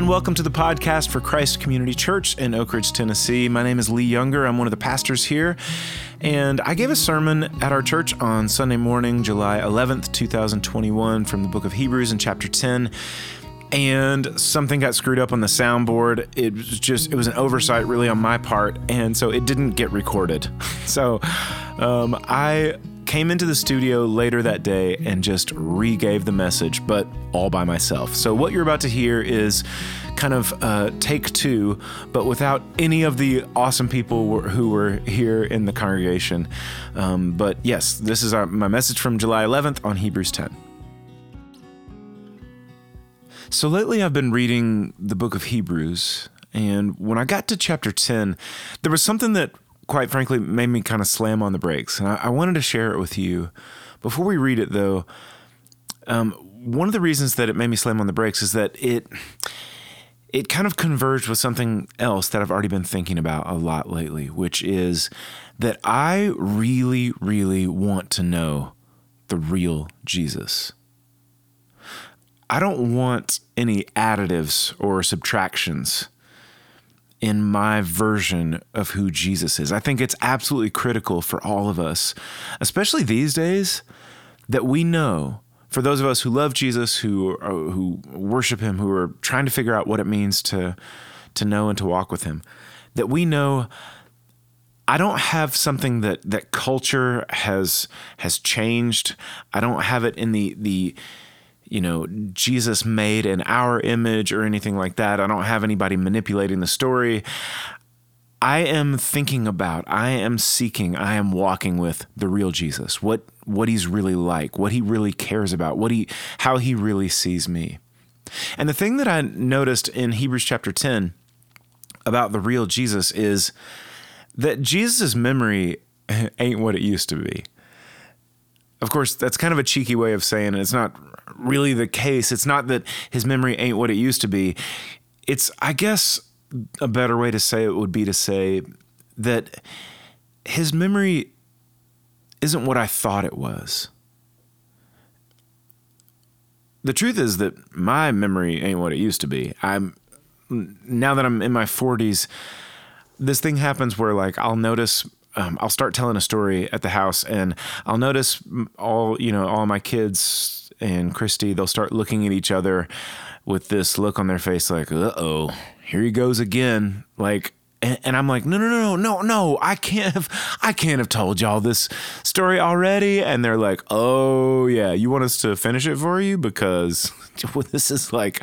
And welcome to the podcast for Christ Community Church in Oak Ridge, Tennessee. My name is Lee Younger. I'm one of the pastors here. And I gave a sermon at our church on Sunday morning, July 11th, 2021, from the book of Hebrews in chapter 10 and something got screwed up on the soundboard. It was just, it was an oversight really on my part. And so it didn't get recorded. So um, I came into the studio later that day and just regave the message, but all by myself. So what you're about to hear is kind of uh, take two, but without any of the awesome people who were here in the congregation. Um, but yes, this is our, my message from July 11th on Hebrews 10. So lately, I've been reading the book of Hebrews, and when I got to chapter 10, there was something that, quite frankly, made me kind of slam on the brakes. And I, I wanted to share it with you. Before we read it, though, um, one of the reasons that it made me slam on the brakes is that it it kind of converged with something else that I've already been thinking about a lot lately, which is that I really, really want to know the real Jesus. I don't want any additives or subtractions in my version of who Jesus is. I think it's absolutely critical for all of us, especially these days, that we know for those of us who love Jesus, who who worship him, who are trying to figure out what it means to to know and to walk with him, that we know I don't have something that that culture has has changed. I don't have it in the the you know, Jesus made in our image or anything like that. I don't have anybody manipulating the story. I am thinking about, I am seeking, I am walking with the real Jesus. What what he's really like, what he really cares about, what he how he really sees me. And the thing that I noticed in Hebrews chapter 10 about the real Jesus is that Jesus' memory ain't what it used to be. Of course, that's kind of a cheeky way of saying it. It's not really the case. It's not that his memory ain't what it used to be. It's, I guess, a better way to say it would be to say that his memory isn't what I thought it was. The truth is that my memory ain't what it used to be. I'm now that I'm in my 40s, this thing happens where like I'll notice um, I'll start telling a story at the house and I'll notice all, you know, all my kids and Christy, they'll start looking at each other with this look on their face like, uh oh, here he goes again. Like, and, I'm like, no, no, no, no, no, I can't have, I can't have told y'all this story already. And they're like, oh yeah, you want us to finish it for you because this is like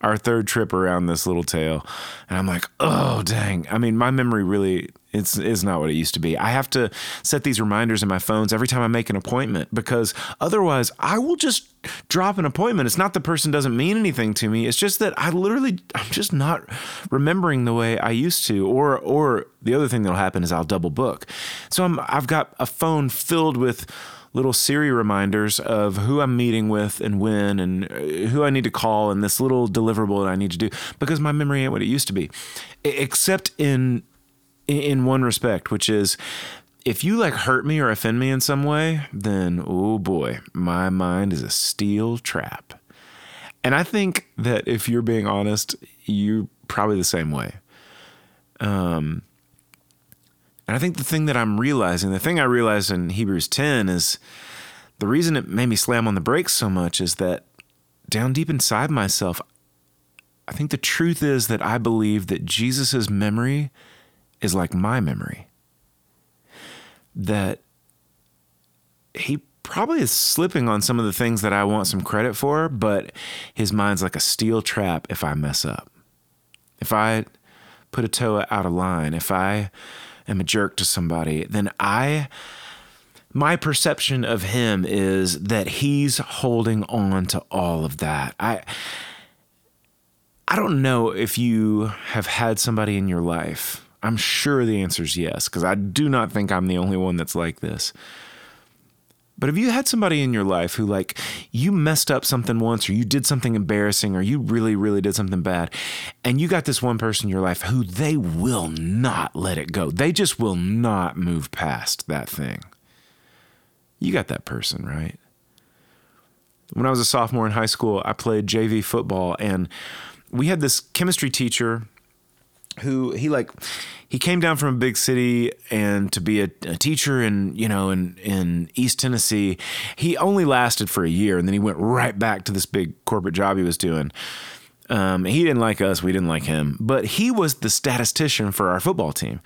our third trip around this little tale. And I'm like, oh dang. I mean, my memory really it's is not what it used to be. I have to set these reminders in my phones every time I make an appointment because otherwise I will just drop an appointment. It's not the person doesn't mean anything to me. It's just that I literally I'm just not remembering the way I used to. Or or the other thing that'll happen is I'll double book. So I'm I've got a phone filled with little Siri reminders of who I'm meeting with and when and uh, who I need to call and this little deliverable that I need to do because my memory ain't what it used to be. Except in in one respect, which is if you like hurt me or offend me in some way, then oh boy, my mind is a steel trap. And I think that if you're being honest, you're probably the same way. Um, and I think the thing that I'm realizing, the thing I realized in Hebrews 10 is the reason it made me slam on the brakes so much is that down deep inside myself, I think the truth is that I believe that Jesus' memory is like my memory. That he probably is slipping on some of the things that I want some credit for, but his mind's like a steel trap if I mess up. If I put a toe out of line, if I am a jerk to somebody, then I my perception of him is that he's holding on to all of that. I I don't know if you have had somebody in your life I'm sure the answer is yes, because I do not think I'm the only one that's like this. But have you had somebody in your life who, like, you messed up something once, or you did something embarrassing, or you really, really did something bad, and you got this one person in your life who they will not let it go? They just will not move past that thing. You got that person, right? When I was a sophomore in high school, I played JV football, and we had this chemistry teacher who he like he came down from a big city and to be a, a, teacher in you know in in East Tennessee. He only lasted for a year and then he went right back to this big corporate job he was doing. Um, he didn't like us. We didn't like him. But he was the statistician for our football team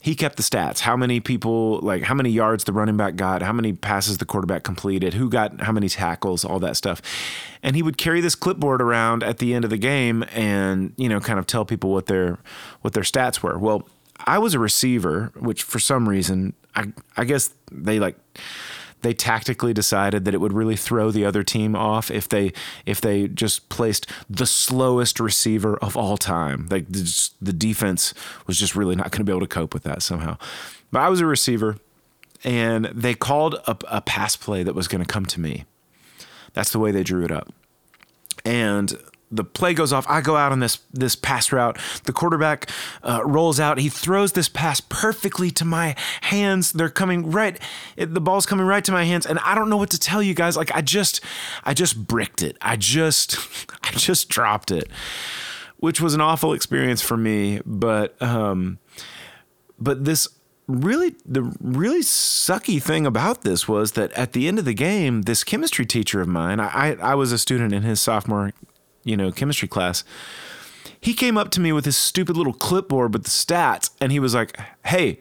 he kept the stats. How many people like how many yards the running back got how many passes the quarterback completed who got how many tackles all that stuff. And he would carry this clipboard around at the end of the game and you know kind of tell people what their what their stats were. Well i was a receiver which for some reason i i guess they like they tactically decided that it would really throw the other team off if they if they just placed the slowest receiver of all time. Like the, the defense was just really not going to be able to cope with that somehow. But I was a receiver, and they called a, a pass play that was going to come to me. That's the way they drew it up. And the play goes off. I go out on this this pass route. The quarterback uh, rolls out. He throws this pass perfectly to my hands. They're coming right. The ball's coming right to my hands, and I don't know what to tell you guys. Like I just, I just bricked it. I just, I just dropped it, which was an awful experience for me. But, um, but this really the really sucky thing about this was that at the end of the game, this chemistry teacher of mine, I, I, I was a student in his sophomore you know, chemistry class, he came up to me with his stupid little clipboard with the stats and he was like, Hey,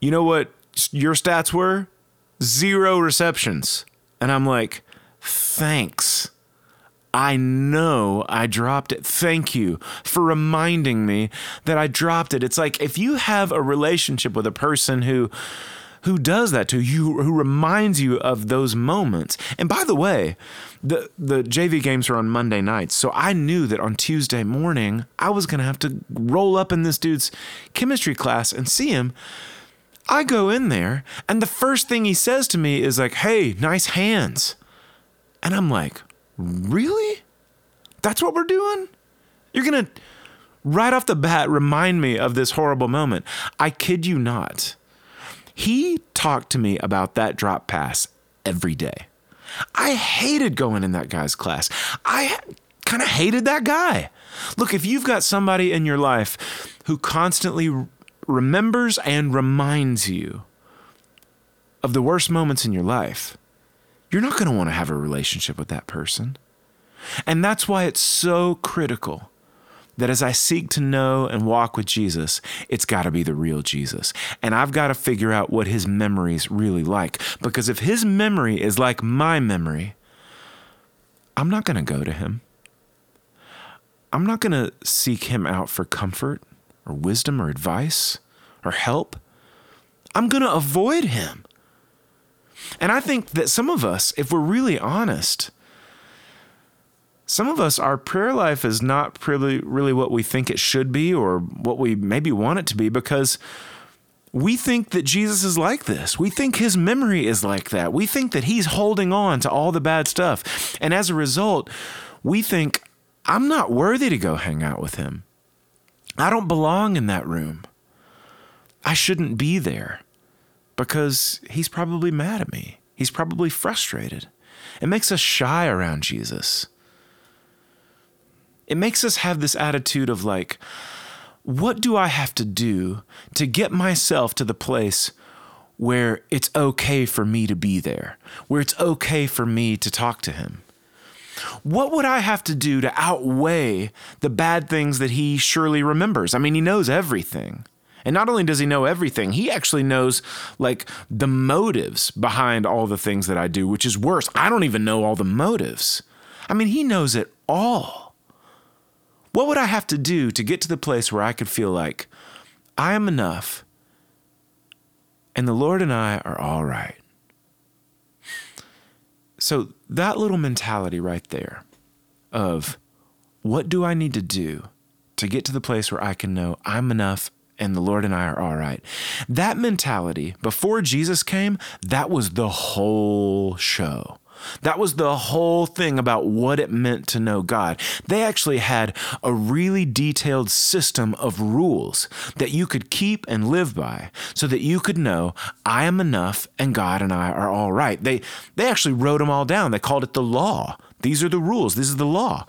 you know what your stats were? Zero receptions. And I'm like, Thanks. I know I dropped it. Thank you for reminding me that I dropped it. It's like if you have a relationship with a person who who does that to you, who reminds you of those moments. And by the way, the the JV games are on Monday nights, so I knew that on Tuesday morning I was gonna have to roll up in this dude's chemistry class and see him. I go in there, and the first thing he says to me is like, "Hey, nice hands," and I'm like, "Really? That's what we're doing? You're gonna?" Right off the bat, remind me of this horrible moment. I kid you not. He talked to me about that drop pass every day. I hated going in that guy's class. I kind of hated that guy. Look, if you've got somebody in your life who constantly remembers and reminds you of the worst moments in your life, you're not going to want to have a relationship with that person. And that's why it's so critical that as I seek to know and walk with Jesus, it's got to be the real Jesus. And I've got to figure out what his memory's really like. Because if his memory is like my memory, I'm not going to go to him. I'm not going to seek him out for comfort or wisdom or advice or help. I'm going to avoid him. And I think that some of us, if we're really honest, some of us, our prayer life is not really, really what we think it should be or what we maybe want it to be because we think that Jesus is like this. We think his memory is like that. We think that he's holding on to all the bad stuff. And as a result, we think, I'm not worthy to go hang out with him. I don't belong in that room. I shouldn't be there because he's probably mad at me. He's probably frustrated. It makes us shy around Jesus it makes us have this attitude of like, what do I have to do to get myself to the place where it's okay for me to be there, where it's okay for me to talk to him? What would I have to do to outweigh the bad things that he surely remembers? I mean, he knows everything. And not only does he know everything, he actually knows like the motives behind all the things that I do, which is worse. I don't even know all the motives. I mean, he knows it all. What would I have to do to get to the place where I could feel like I am enough and the Lord and I are all right? So, that little mentality right there of what do I need to do to get to the place where I can know I'm enough and the Lord and I are all right. That mentality, before Jesus came, that was the whole show. That was the whole thing about what it meant to know God. They actually had a really detailed system of rules that you could keep and live by so that you could know I am enough and God and I are all right. They they actually wrote them all down. They called it the law. These are the rules. This is the law.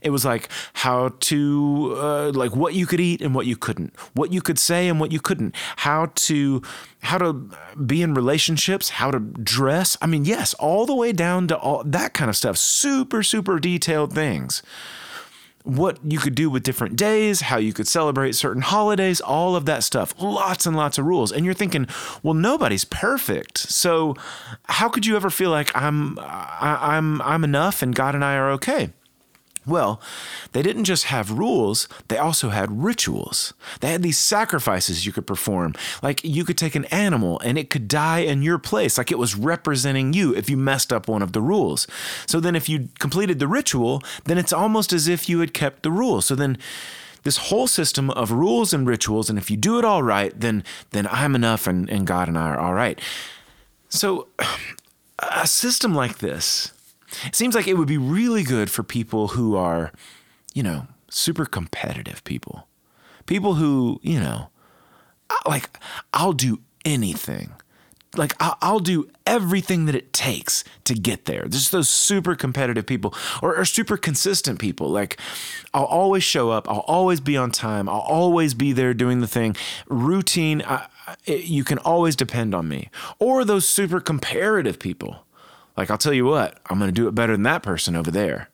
It was like how to, uh, like what you could eat and what you couldn't, what you could say and what you couldn't, how to, how to be in relationships, how to dress. I mean, yes, all the way down to all that kind of stuff. Super, super detailed things what you could do with different days, how you could celebrate certain holidays, all of that stuff. Lots and lots of rules. And you're thinking, well, nobody's perfect. So how could you ever feel like I'm I, am i I'm enough and God and I are okay? Well, they didn't just have rules, they also had rituals. They had these sacrifices you could perform. Like you could take an animal and it could die in your place, like it was representing you if you messed up one of the rules. So then, if you completed the ritual, then it's almost as if you had kept the rules. So then, this whole system of rules and rituals, and if you do it all right, then then I'm enough and, and God and I are all right. So a system like this it seems like it would be really good for people who are, you know, super competitive people. People who, you know, like, I'll do anything. Like, I'll do everything that it takes to get there. Just those super competitive people or, or super consistent people. Like, I'll always show up. I'll always be on time. I'll always be there doing the thing. Routine, I, you can always depend on me. Or those super comparative people like, I'll tell you what, I'm going to do it better than that person over there.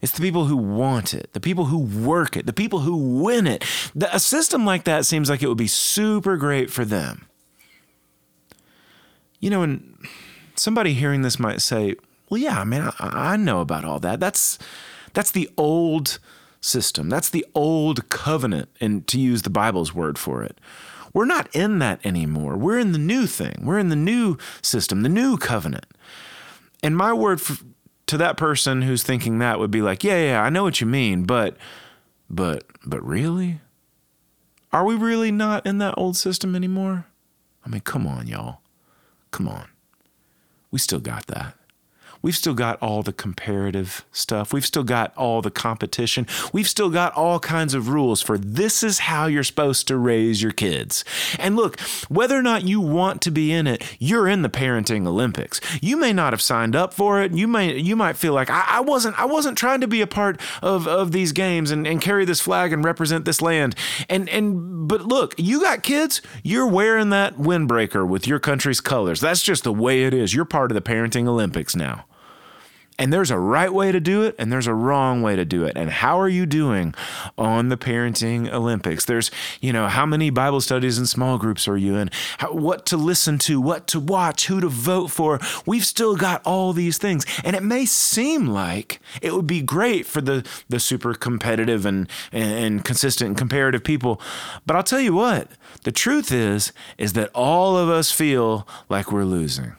It's the people who want it, the people who work it, the people who win it. A system like that seems like it would be super great for them. You know, and somebody hearing this might say, well, yeah, I mean, I, I know about all that. That's, that's the old system. That's the old covenant, and to use the Bible's word for it. We're not in that anymore. We're in the new thing. We're in the new system, the new covenant. And my word for, to that person who's thinking that would be like, yeah, yeah, I know what you mean, but, but, but really? Are we really not in that old system anymore? I mean, come on, y'all. Come on. We still got that we've still got all the comparative stuff. We've still got all the competition. We've still got all kinds of rules for this is how you're supposed to raise your kids. And look, whether or not you want to be in it, you're in the parenting Olympics. You may not have signed up for it. You may you might feel like I, I wasn't I wasn't trying to be a part of, of these games and, and carry this flag and represent this land. And and but look, you got kids, you're wearing that windbreaker with your country's colors. That's just the way it is. You're part of the parenting Olympics now. And there's a right way to do it and there's a wrong way to do it. And how are you doing on the parenting Olympics? There's, you know, how many Bible studies and small groups are you in? How, what to listen to, what to watch, who to vote for. We've still got all these things. And it may seem like it would be great for the, the super competitive and, and consistent and comparative people. But I'll tell you what, the truth is, is that all of us feel like we're losing.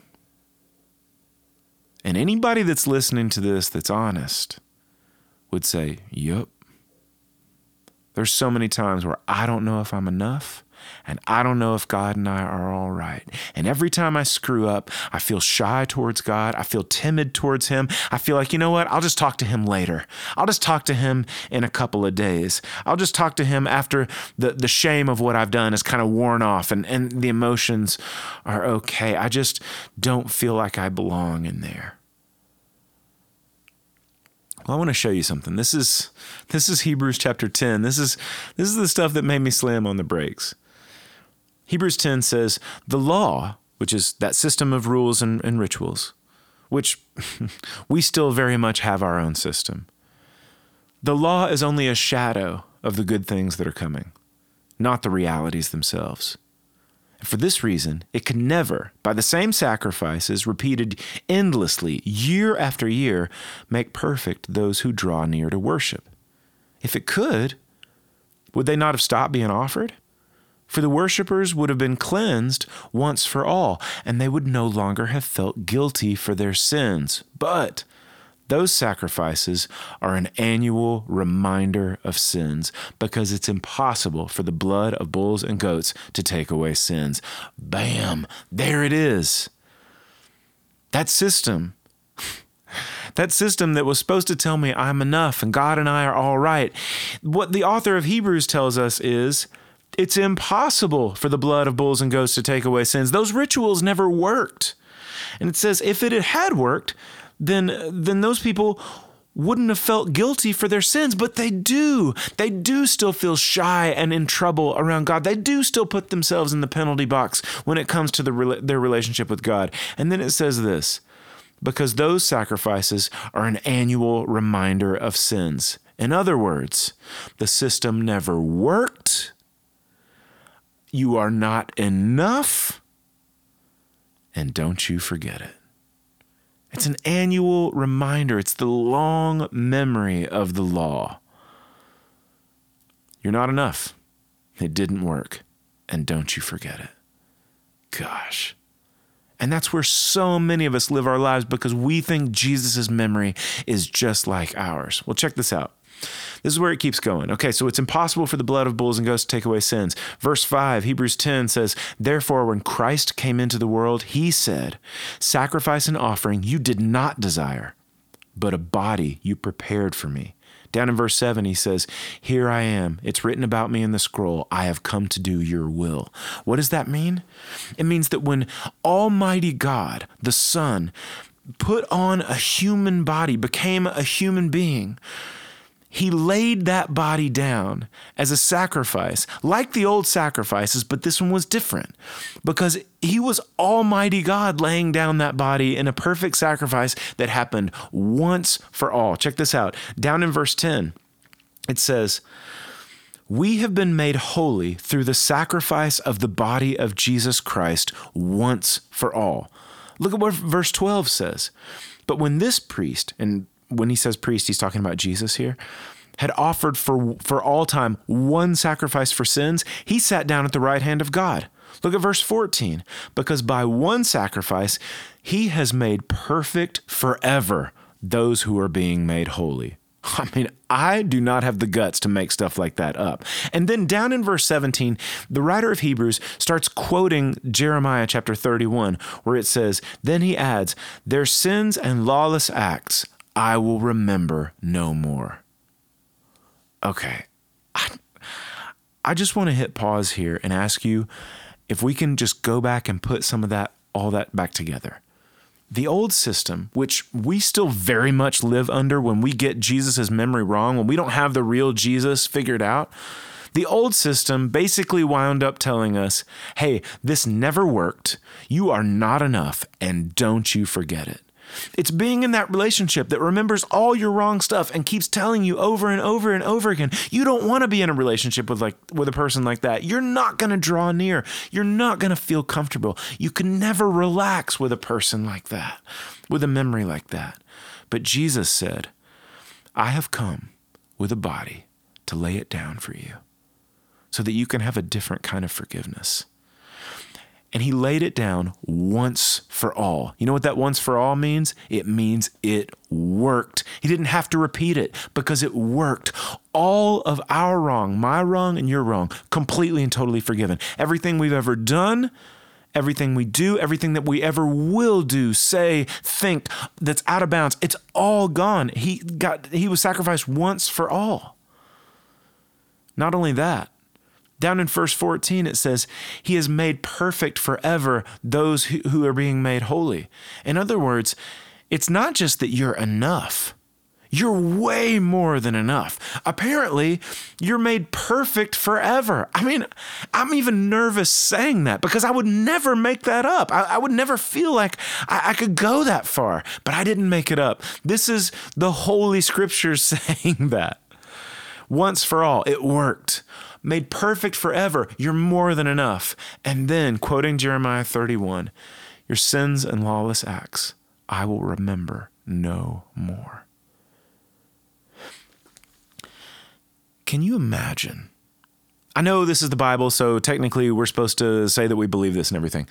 And anybody that's listening to this that's honest would say, Yup. There's so many times where I don't know if I'm enough. And I don't know if God and I are all right. And every time I screw up, I feel shy towards God. I feel timid towards Him. I feel like, you know what? I'll just talk to Him later. I'll just talk to Him in a couple of days. I'll just talk to Him after the, the shame of what I've done is kind of worn off and, and the emotions are okay. I just don't feel like I belong in there. Well, I want to show you something. This is this is Hebrews chapter 10. This is this is the stuff that made me slam on the brakes. Hebrews 10 says, "The law, which is that system of rules and, and rituals, which we still very much have our own system. The law is only a shadow of the good things that are coming, not the realities themselves." And for this reason, it can never, by the same sacrifices repeated endlessly year after year, make perfect those who draw near to worship. If it could, would they not have stopped being offered? For the worshippers would have been cleansed once for all, and they would no longer have felt guilty for their sins. But those sacrifices are an annual reminder of sins because it's impossible for the blood of bulls and goats to take away sins. Bam! There it is. That system, that system that was supposed to tell me I'm enough and God and I are all right. What the author of Hebrews tells us is it's impossible for the blood of bulls and goats to take away sins. Those rituals never worked. And it says if it had worked, then then those people wouldn't have felt guilty for their sins, but they do. They do still feel shy and in trouble around God. They do still put themselves in the penalty box when it comes to the, their relationship with God. And then it says this because those sacrifices are an annual reminder of sins. In other words, the system never worked. You are not enough. And don't you forget it. It's an annual reminder, it's the long memory of the law. You're not enough. It didn't work. And don't you forget it. Gosh. And that's where so many of us live our lives because we think Jesus' memory is just like ours. Well, check this out. This is where it keeps going. Okay, so it's impossible for the blood of bulls and goats to take away sins. Verse 5, Hebrews 10 says, Therefore, when Christ came into the world, he said, Sacrifice and offering you did not desire, but a body you prepared for me. Down in verse 7, he says, Here I am. It's written about me in the scroll. I have come to do your will. What does that mean? It means that when Almighty God, the Son, put on a human body, became a human being, he laid that body down as a sacrifice, like the old sacrifices, but this one was different because he was Almighty God laying down that body in a perfect sacrifice that happened once for all. Check this out. Down in verse 10, it says, We have been made holy through the sacrifice of the body of Jesus Christ once for all. Look at what verse 12 says. But when this priest, and when he says priest, he's talking about Jesus here, had offered for, for all time one sacrifice for sins, he sat down at the right hand of God. Look at verse 14. Because by one sacrifice, he has made perfect forever those who are being made holy. I mean, I do not have the guts to make stuff like that up. And then down in verse 17, the writer of Hebrews starts quoting Jeremiah chapter 31, where it says, Then he adds, Their sins and lawless acts I will remember no more. Okay. I, I just want to hit pause here and ask you if we can just go back and put some of that, all that back together. The old system, which we still very much live under when we get Jesus' memory wrong, when we don't have the real Jesus figured out, the old system basically wound up telling us, hey, this never worked. You are not enough, and don't you forget it. It's being in that relationship that remembers all your wrong stuff and keeps telling you over and over and over again. You don't want to be in a relationship with like with a person like that. You're not going to draw near. You're not going to feel comfortable. You can never relax with a person like that, with a memory like that. But Jesus said, "I have come with a body to lay it down for you so that you can have a different kind of forgiveness." And he laid it down once for all. You know what that once for all means? It means it worked. He didn't have to repeat it because it worked. All of our wrong, my wrong and your wrong, completely and totally forgiven. Everything we've ever done, everything we do, everything that we ever will do, say, think that's out of bounds, it's all gone. He got he was sacrificed once for all. Not only that, down in verse 14, it says, He has made perfect forever those who, are being made holy. In other words, it's not just that you're enough. You're way more than enough. Apparently, you're made perfect forever. I mean, I'm even nervous saying that because I would never make that up. I, I would never feel like I, I could go that far, but I didn't make it up. This is the Holy Scriptures saying that. Once for all, it worked made perfect forever. You're more than enough. And then, quoting Jeremiah 31, your sins and lawless acts I will remember no more. Can you imagine? I know this is the Bible, so technically we're supposed to say that we believe this and everything.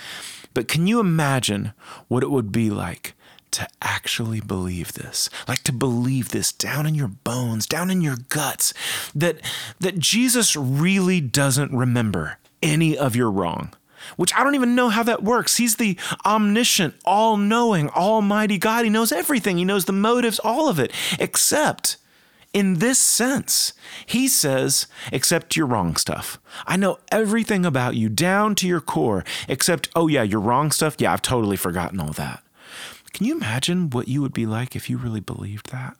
But can you imagine what it would be like to actually believe this like to believe this down in your bones down in your guts that that Jesus really doesn't remember any of your wrong which I don't even know how that works. He's the omniscient, all knowing, almighty God. He knows everything, He knows the motives, all of it, except in this sense. He says, except your wrong stuff. I know everything about you down to your core, except, oh, yeah, your wrong stuff. Yeah, I've totally forgotten all that. Can you imagine what you would be like if you really believed that?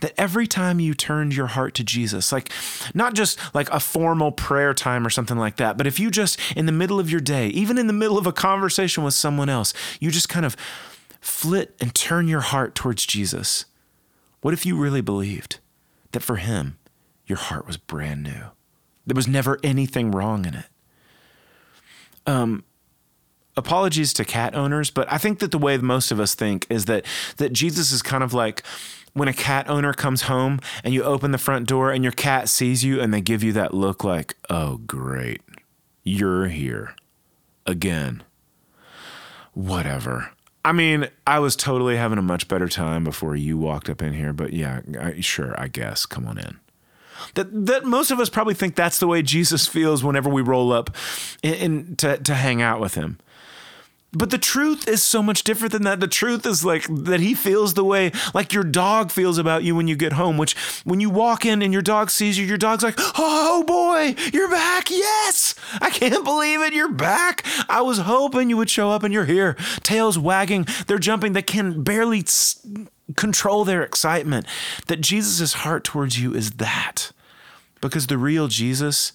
That every time you turned your heart to Jesus, like not just like a formal prayer time or something like that, but if you just in the middle of your day, even in the middle of a conversation with someone else, you just kind of flit and turn your heart towards Jesus. What if you really believed that for him, your heart was brand new? There was never anything wrong in it. Um, apologies to cat owners, but I think that the way most of us think is that that Jesus is kind of like when a cat owner comes home and you open the front door and your cat sees you and they give you that look like, "Oh, great. You're here again." Whatever. I mean, I was totally having a much better time before you walked up in here, but yeah, I, sure, I guess. Come on in that that most of us probably think that's the way Jesus feels whenever we roll up in, to to hang out with him. But the truth is so much different than that. The truth is like that he feels the way like your dog feels about you when you get home, which when you walk in and your dog sees you, your dog's like, "Oh boy, you're back. Yes. I can't believe it. You're back. I was hoping you would show up and you're here." Tails wagging, they're jumping, they can barely control their excitement. That Jesus' heart towards you is that. Because the real Jesus,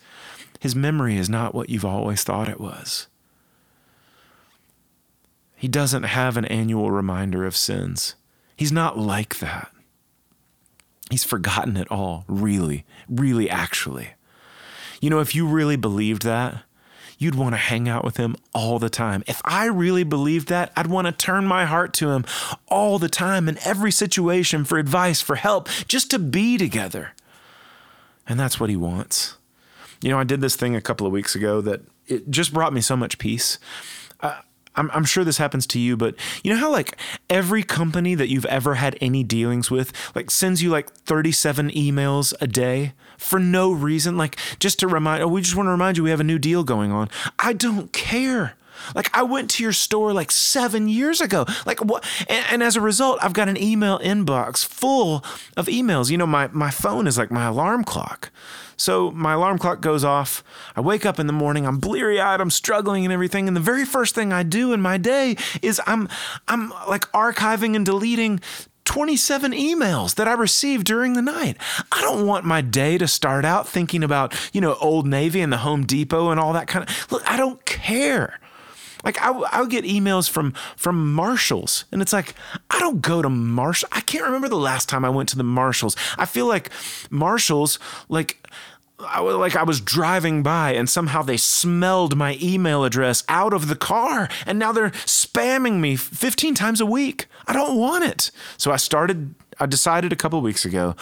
his memory is not what you've always thought it was. He doesn't have an annual reminder of sins. He's not like that. He's forgotten it all, really, really, actually. You know, if you really believed that, you'd want to hang out with him all the time. If I really believed that, I'd want to turn my heart to him all the time in every situation for advice, for help, just to be together. And that's what he wants. You know, I did this thing a couple of weeks ago that it just brought me so much peace. Uh, I'm, I'm sure this happens to you, but you know how like every company that you've ever had any dealings with like sends you like 37 emails a day for no reason, like just to remind, oh, we just want to remind you we have a new deal going on. I don't care. Like I went to your store like seven years ago. Like what? And, and, as a result, I've got an email inbox full of emails. You know, my my phone is like my alarm clock. So my alarm clock goes off. I wake up in the morning. I'm bleary eyed. I'm struggling and everything. And the very first thing I do in my day is I'm I'm like archiving and deleting 27 emails that I received during the night. I don't want my day to start out thinking about, you know, Old Navy and the Home Depot and all that kind of. Look, I don't care. Like I, I get emails from from Marshalls, and it's like I don't go to Marshall. I can't remember the last time I went to the Marshalls. I feel like Marshalls, like I was like I was driving by and somehow they smelled my email address out of the car and now they're spamming me 15 times a week. I don't want it. So I started I decided a couple weeks ago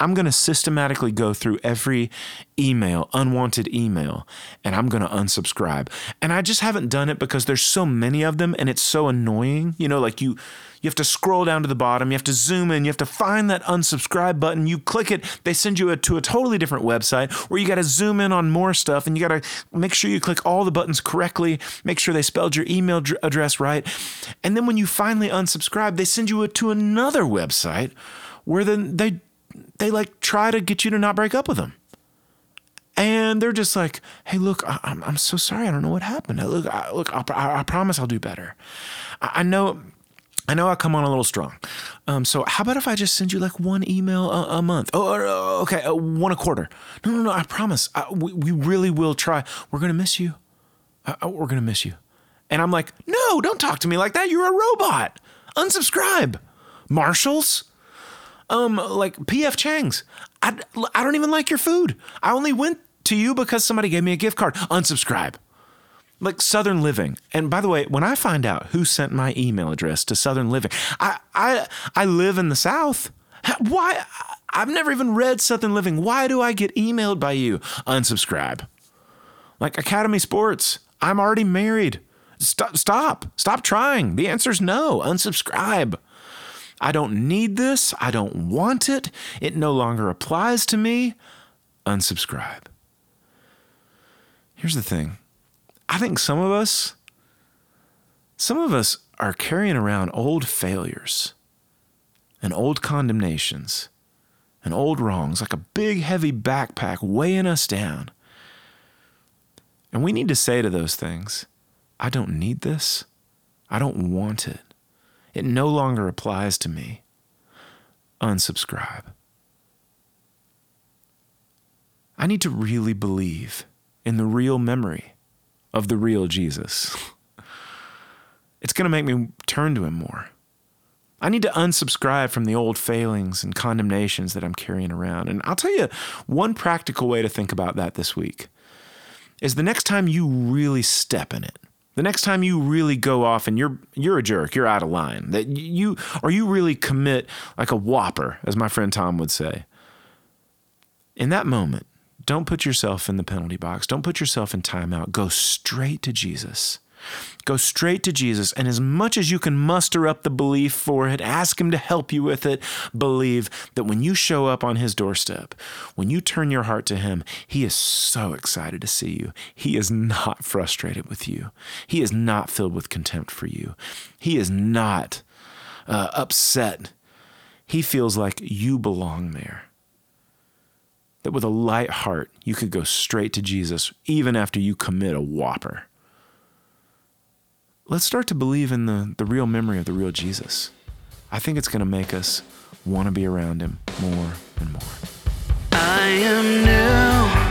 I'm going to systematically go through every email, unwanted email, and I'm going to unsubscribe. And I just haven't done it because there's so many of them and it's so annoying. You know, like you you have to scroll down to the bottom, you have to zoom in, you have to find that unsubscribe button, you click it, they send you a, to a totally different website where you got to zoom in on more stuff and you got to make sure you click all the buttons correctly, make sure they spelled your email address right. And then when you finally unsubscribe, they send you to another website where then they they like try to get you to not break up with them. And they're just like, "Hey, look, I, am I'm so sorry. I don't know what happened. Look, I, look, I, I, promise I'll do better. I, I, know, I know I come on a little strong. Um, so how about if I just send you like one email a, a month? Oh, oh okay, uh, one a quarter. No, no, no. I promise. I, we, we really will try. We're gonna miss you. Uh, uh, we're gonna miss you. And I'm like, no, don't talk to me like that. You're a robot. Unsubscribe. Marshalls um, like PF Chang's. I, I don't even like your food. I only went to you because somebody gave me a gift card. Unsubscribe. Like Southern Living. And by the way, when I find out who sent my email address to Southern Living, I I I live in the South. Why I've never even read Southern Living. Why do I get emailed by you? Unsubscribe. Like Academy Sports. I'm already married. Stop stop. Stop trying. The answer is no. Unsubscribe. I don't need this. I don't want it. It no longer applies to me. Unsubscribe. Here's the thing I think some of us, some of us are carrying around old failures and old condemnations and old wrongs like a big, heavy backpack weighing us down. And we need to say to those things, I don't need this. I don't want it. It no longer applies to me. Unsubscribe. I need to really believe in the real memory of the real Jesus. It's going to make me turn to him more. I need to unsubscribe from the old failings and condemnations that I'm carrying around. And I'll tell you one practical way to think about that this week is the next time you really step in it, the next time you really go off and you're you're a jerk, you're out of line, that you or you really commit like a whopper, as my friend Tom would say. In that moment, don't put yourself in the penalty box. Don't put yourself in timeout. Go straight to Jesus. Go straight to Jesus, and as much as you can muster up the belief for it, ask Him to help you with it. Believe that when you show up on His doorstep, when you turn your heart to Him, He is so excited to see you. He is not frustrated with you, He is not filled with contempt for you, He is not uh, upset. He feels like you belong there that with a light heart, you could go straight to Jesus even after you commit a whopper. Let's start to believe in the, the real memory of the real Jesus. I think it's going to make us want to be around him more and more. I am new.